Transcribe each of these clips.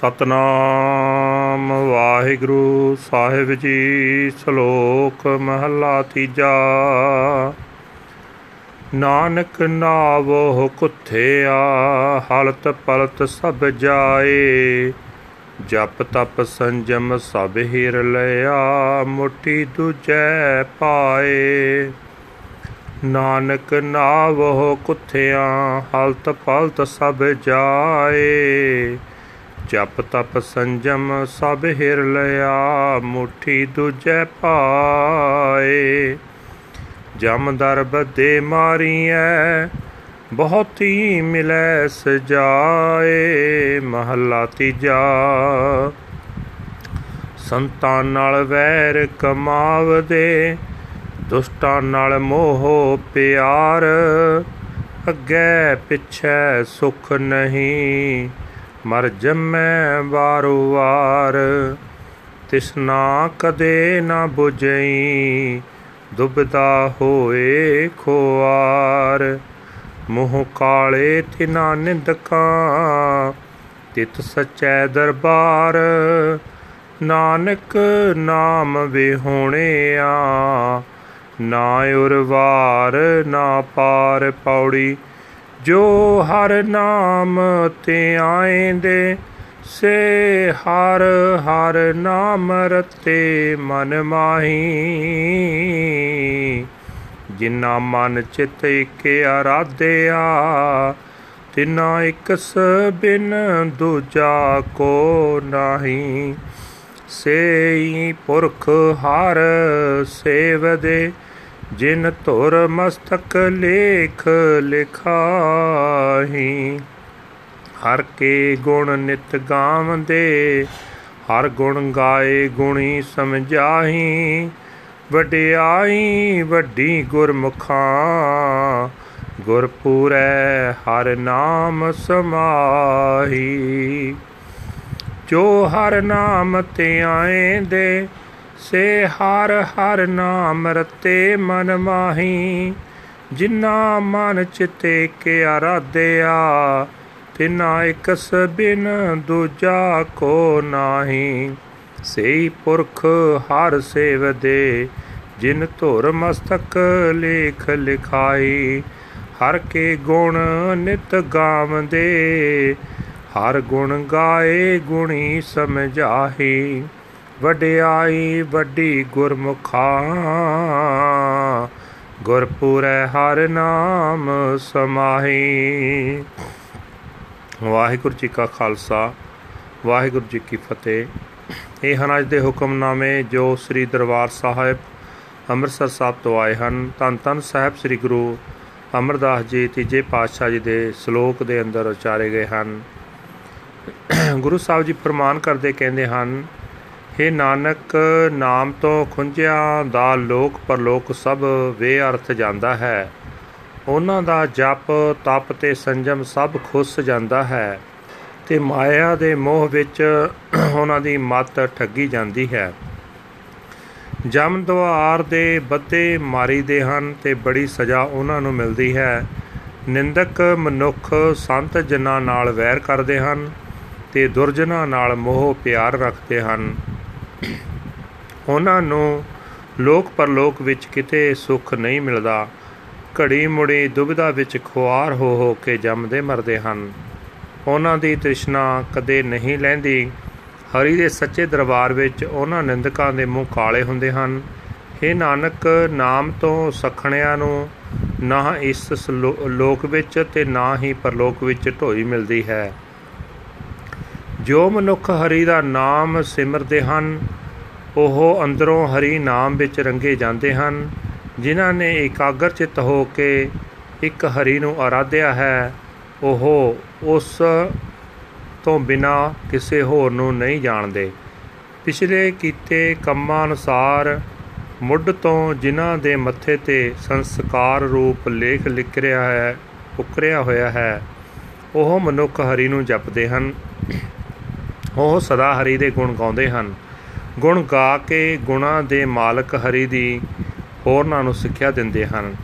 ਸਤਨਾਮ ਵਾਹਿਗੁਰੂ ਸਾਹਿਬ ਜੀ, ਸ਼ਲੋਕ ਮਹਲਾ ਤੀਜਾ। ਨਾਨਕ ਨਾਵੋ ਕੁਥਿਆ, ਹਲਤ ਪਲਤ ਸਭ ਜਾਏ। ਜਪ ਤਪ ਸੰਜਮ ਸਭ ਹਿਰ ਲਿਆ, ਮੁਠੀ ਦੂਜੈ ਪਾਏ। ਨਾਨਕ ਨਾਵੋ ਕੁਥਿਆ, ਹਲਤ ਪਲਤ ਸਭ ਜਾਏ। ਜਪ ਤਪ ਸੰਜਮ ਸਭ ਹਿਰ ਲਿਆ, ਮੁਠੀ ਦੂਜੈ ਪਾਏ। ਜਮ ਦਰ ਬੱਦੇ ਮਾਰੀਐ, ਬਹੁਤੀ ਮਿਲੈ ਸਜਾਏ ਮਹੱਲਾ ਤੀਜਾ। ਸੰਤਾਂ ਨਾਲ ਵੈਰ ਕਮਾਵਦੇ, ਦੁਸ਼ਟਾਂ ਨਾਲ ਮੋਹ ਪਿਆਰ। ਅੱਗੇ ਪਿੱਛੇ ਸੁਖ ਨਹੀਂ ਮਰ ਜੰਮੈ ਵਾਰੋ ਵਾਰ। ਤਿਸਨਾ ਕਦੇ ਨਾ 부ਝਈ ਦੁਬਦਾ ਹੋਏ ਖੁਆਰ। ਮੋਹ ਕਾਲੇ ਤਿਨਾ ਨਿੰਦਕਾਂ, ਤਿਤ ਸਚੈ ਦਰਬਾਰ। ਨਾਨਕ ਨਾਮ ਵਿਹੋਣਿਆ, ਨਾ ਉਰਵਾਰ ਨਾ ਪਾਰ ਪੌੜੀ। ਜੋ ਹਰ ਨਾਮ ਤੇ ਆਏਂਦੇ, ਸੇ ਹਰ ਹਰ ਨਾਮ ਰਤੇ ਮਨ ਮਾਹੀ। ਜਿਨਾ ਮਨ ਚਿਤ ਇਕ ਆਰਾਧਿਆ ਤਿਨਾ ਇਕਸ ਬਿਨ ਦੂਜਾ ਕੋ ਨਾਹੀ। ਸੇਈ ਪੁਰਖ ਹਰ ਸੇਵਦੇ ਜਿਨ ਧੁਰ ਮਸਤਕ ਲੇਖ ਲਿਖਾਹੀ, ਹਰ ਕੇ ਗੁਣ ਨਿਤ ਗਾਵੰਦੇ, ਹਰ ਗੁਣ ਗਾਏ ਗੁਣੀ ਸਮਝਾਹੀ ਵਡਿਆਈ ਵੱਡੀ ਗੁਰਮੁਖਾਂ, ਗੁਰਪੂਰੈ ਹਰ ਨਾਮ ਸਮਾਹੀ। ਜੋ ਹਰ ਨਾਮ ਤੇ ਆਏ ਦੇ ਸੇ ਹਰ ਹਰ ਨਾਮ ਰਤੇ ਮਨ ਮਾਹੀ ਜਿਨਾ ਮਨ ਚਿਤੇ ਕੇ ਆਰਾਧਿਆ ਤਿਨਾ ਇਕਸ ਬਿਨ ਦੂਜਾ ਕੋ ਨਾਹੀ। ਸਈ ਪੁਰਖ ਹਰ ਸੇਵਦੇ ਜਿਨ ਧੁਰ ਮਸਤਕ ਲੇਖ ਲਿਖਾਈ। ਹਰ ਕੇ ਗੁਣ ਨਿਤ ਗਾਵੰਦੇ, ਹਰ ਗੁਣ ਗਾਏ ਗੁਣੀ ਸਮਝਾਹੀ। ਵਡਿਆਈ ਵੱਡੀ ਗੁਰਮੁਖਾਂ, ਗੁਰਪੂਰੈ ਹਰ ਨਾਮ ਸਮਾਹੀ। ਵਾਹਿਗੁਰੂ ਜੀ ਕਾ ਖਾਲਸਾ, ਵਾਹਿਗੁਰੂ ਜੀ ਕੀ ਫਤਿਹ। ਇਹ ਹਨ ਅੱਜ ਦੇ ਹੁਕਮਨਾਮੇ ਜੋ ਸ੍ਰੀ ਦਰਬਾਰ ਸਾਹਿਬ ਅੰਮ੍ਰਿਤਸਰ ਸਾਹਿਬ ਤੋਂ ਆਏ ਹਨ। ਤਨ ਤਨ ਸਾਹਿਬ ਸ੍ਰੀ ਗੁਰੂ ਅਮਰਦਾਸ ਜੀ, ਤੀਜੇ ਪਾਤਸ਼ਾਹ ਜੀ ਦੇ ਸ਼ਲੋਕ ਦੇ ਅੰਦਰ ਉਚਾਰੇ ਗਏ ਹਨ। ਗੁਰੂ ਸਾਹਿਬ ਜੀ ਫਰਮਾਨ ਕਰਦੇ ਕਹਿੰਦੇ ਹਨ हे ਨਾਨਕ, ਨਾਮ ਤੋਂ ਖੁੰਝਿਆ ਦਾ ਲੋਕ ਪਰਲੋਕ ਸਭ ਵੇ ਅਰਥ ਜਾਂਦਾ ਹੈ। ਉਹਨਾਂ ਦਾ ਜਪ, ਤਪ ਤੇ ਸੰਜਮ ਸਭ ਖੁੱਸ ਜਾਂਦਾ ਹੈ ਤੇ ਮਾਇਆ ਦੇ ਮੋਹ ਵਿੱਚ ਉਹਨਾਂ ਦੀ ਮਤ ਠੱਗੀ ਜਾਂਦੀ ਹੈ। ਜਮ ਦਵਾਰ ਦੇ ਬੱਦੇ ਮਾਰੀਦੇ ਹਨ ਤੇ ਬੜੀ ਸਜ਼ਾ ਉਹਨਾਂ ਨੂੰ ਮਿਲਦੀ ਹੈ। ਨਿੰਦਕ ਮਨੁੱਖ ਸੰਤ ਜਨਾਂ ਨਾਲ ਵੈਰ ਕਰਦੇ ਹਨ ਤੇ ਦੁਰਜਨਾਂ ਨਾਲ ਮੋਹ ਪਿਆਰ ਰੱਖਦੇ ਹਨ। ਉਹਨਾਂ ਨੂੰ ਲੋਕ ਪਰਲੋਕ ਵਿੱਚ ਕਿਤੇ ਸੁੱਖ ਨਹੀਂ ਮਿਲਦਾ। ਘੜੀ ਮੁੜੀ ਦੁਬਿਧਾ ਵਿੱਚ ਖੁਆਰ ਹੋ ਹੋ ਕੇ ਜੰਮਦੇ ਮਰਦੇ ਹਨ। ਉਹਨਾਂ ਦੀ ਤ੍ਰਿਸ਼ਨਾ ਕਦੇ ਨਹੀਂ ਲੈਂਦੀ। ਹਰੀ ਦੇ ਸੱਚੇ ਦਰਬਾਰ ਵਿੱਚ ਉਹਨਾਂ ਨਿੰਦਕਾਂ ਦੇ ਮੂੰਹ ਕਾਲੇ ਹੁੰਦੇ ਹਨ। हे ਨਾਨਕ, ਨਾਮ ਤੋਂ ਸਖਣਿਆਂ ਨੂੰ ਨਾ ਇਸ ਲੋਕ ਵਿੱਚ ਤੇ ਨਾ ਹੀ ਪਰਲੋਕ ਵਿੱਚ ਢੋਈ ਮਿਲਦੀ ਹੈ। ਜੋ ਮਨੁੱਖ ਹਰੀ ਦਾ ਨਾਮ ਸਿਮਰਦੇ ਹਨ ਉਹ ਅੰਦਰੋਂ ਹਰੀ ਨਾਮ ਵਿੱਚ ਰੰਗੇ ਜਾਂਦੇ ਹਨ, ਜਿਨ੍ਹਾਂ ਨੇ ਇਕਾਗਰ ਚਿਤ ਹੋ ਕੇ ਇੱਕ ਹਰੀ ਨੂੰ ਆਰਾਧਿਆ ਹੈ। ਉਹ ਉਸ ਤੋਂ ਬਿਨਾ ਕਿਸੇ ਹੋਰ ਨੂੰ ਨਹੀਂ ਜਾਣਦੇ। ਪਿਛਲੇ ਕੀਤੇ ਕੰਮਾਂ ਅਨੁਸਾਰ ਮੁੱਢ ਤੋਂ ਜਿਨ੍ਹਾਂ ਦੇ ਮੱਥੇ ਤੇ ਸੰਸਕਾਰ ਰੂਪ ਲੇਖ ਲਿਖ ਰਿਹਾ ਹੈ, ਉਕਰਿਆ ਹੋਇਆ ਹੈ, ਉਹ ਮਨੁੱਖ ਹਰੀ ਨੂੰ ਜਪਦੇ ਹਨ। ਉਹ ਸਦਾ ਹਰੀ ਦੇ ਗੁਣ ਗਾਉਂਦੇ ਹਨ। ਗੁਣ ਗਾ ਕੇ ਗੁਣਾ ਦੇ ਮਾਲਕ ਹਰੀ ਦੀ ਹੋਰਨਾਂ ਨੂੰ ਸਿੱਖਿਆ ਦਿੰਦੇ ਹਨ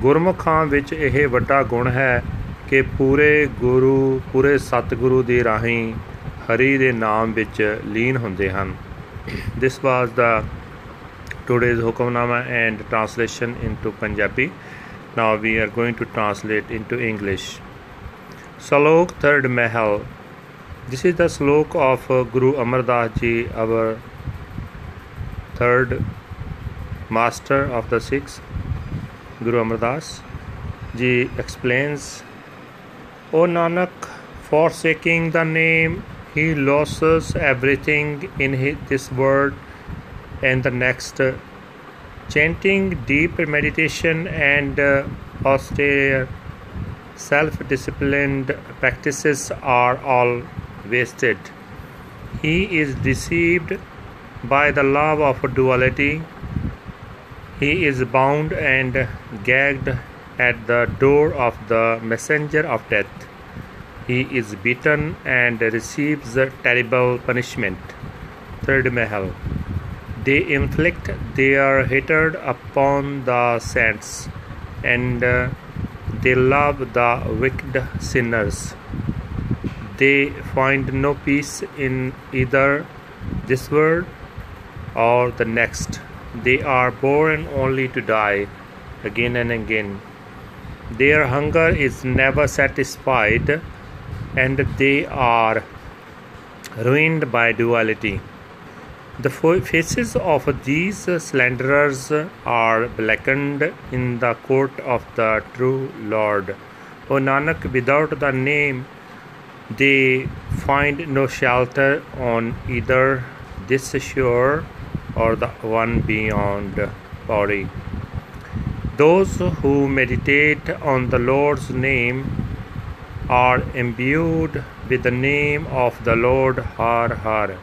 ਗੁਰਮੁਖਾਂ ਵਿੱਚ ਇਹ ਵੱਡਾ ਗੁਣ ਹੈ ਕਿ ਪੂਰੇ ਗੁਰੂ ਪੂਰੇ ਸਤਿਗੁਰੂ ਦੀ ਰਾਹੀਂ ਹਰੀ ਦੇ ਨਾਮ ਵਿੱਚ ਲੀਨ ਹੁੰਦੇ ਹਨ this was the today's hukamnama and translation into punjabi now we are going to translate into english salok third mahal this is the slok of guru amar das ji our third master of the Sikhs, Guru Amar Das ji explains, O Nanak, forsaking the name, he loses everything in his, this world and the next. Chanting, deep meditation, and uh, austere, self disciplined practices are all wasted. He is deceived by the love of duality. He is bound and gagged at the door of the messenger of death. He is beaten and receives terrible punishment. Third Mahal. They inflict their hatred upon the saints and they love the wicked sinners. They find no peace in either this world or the next. They are born only to die again and again. Their hunger is never satisfied and they are ruined by duality. The faces of these slanderers are blackened in the court of the true Lord. O Nanak, without the name, they find no shelter on either this shore or the one beyond body. Those who meditate on the Lord's name are imbued with the name of the Lord Har Har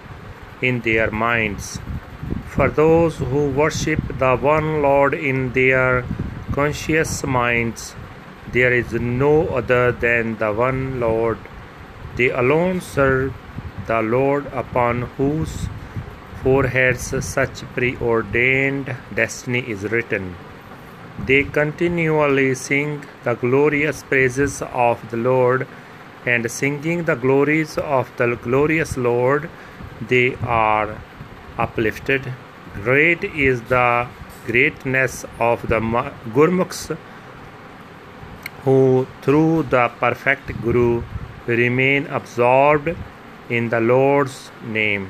in their minds. For those who worship the one Lord in their conscious minds, there is no other than the one Lord. They alone serve the Lord upon whose foreheads such preordained destiny is written. They continually sing the glorious praises of the Lord, and singing the glories of the glorious Lord, they are uplifted. Great is the greatness of the Gurmukhs who, through the perfect Guru, remain absorbed in the Lord's name.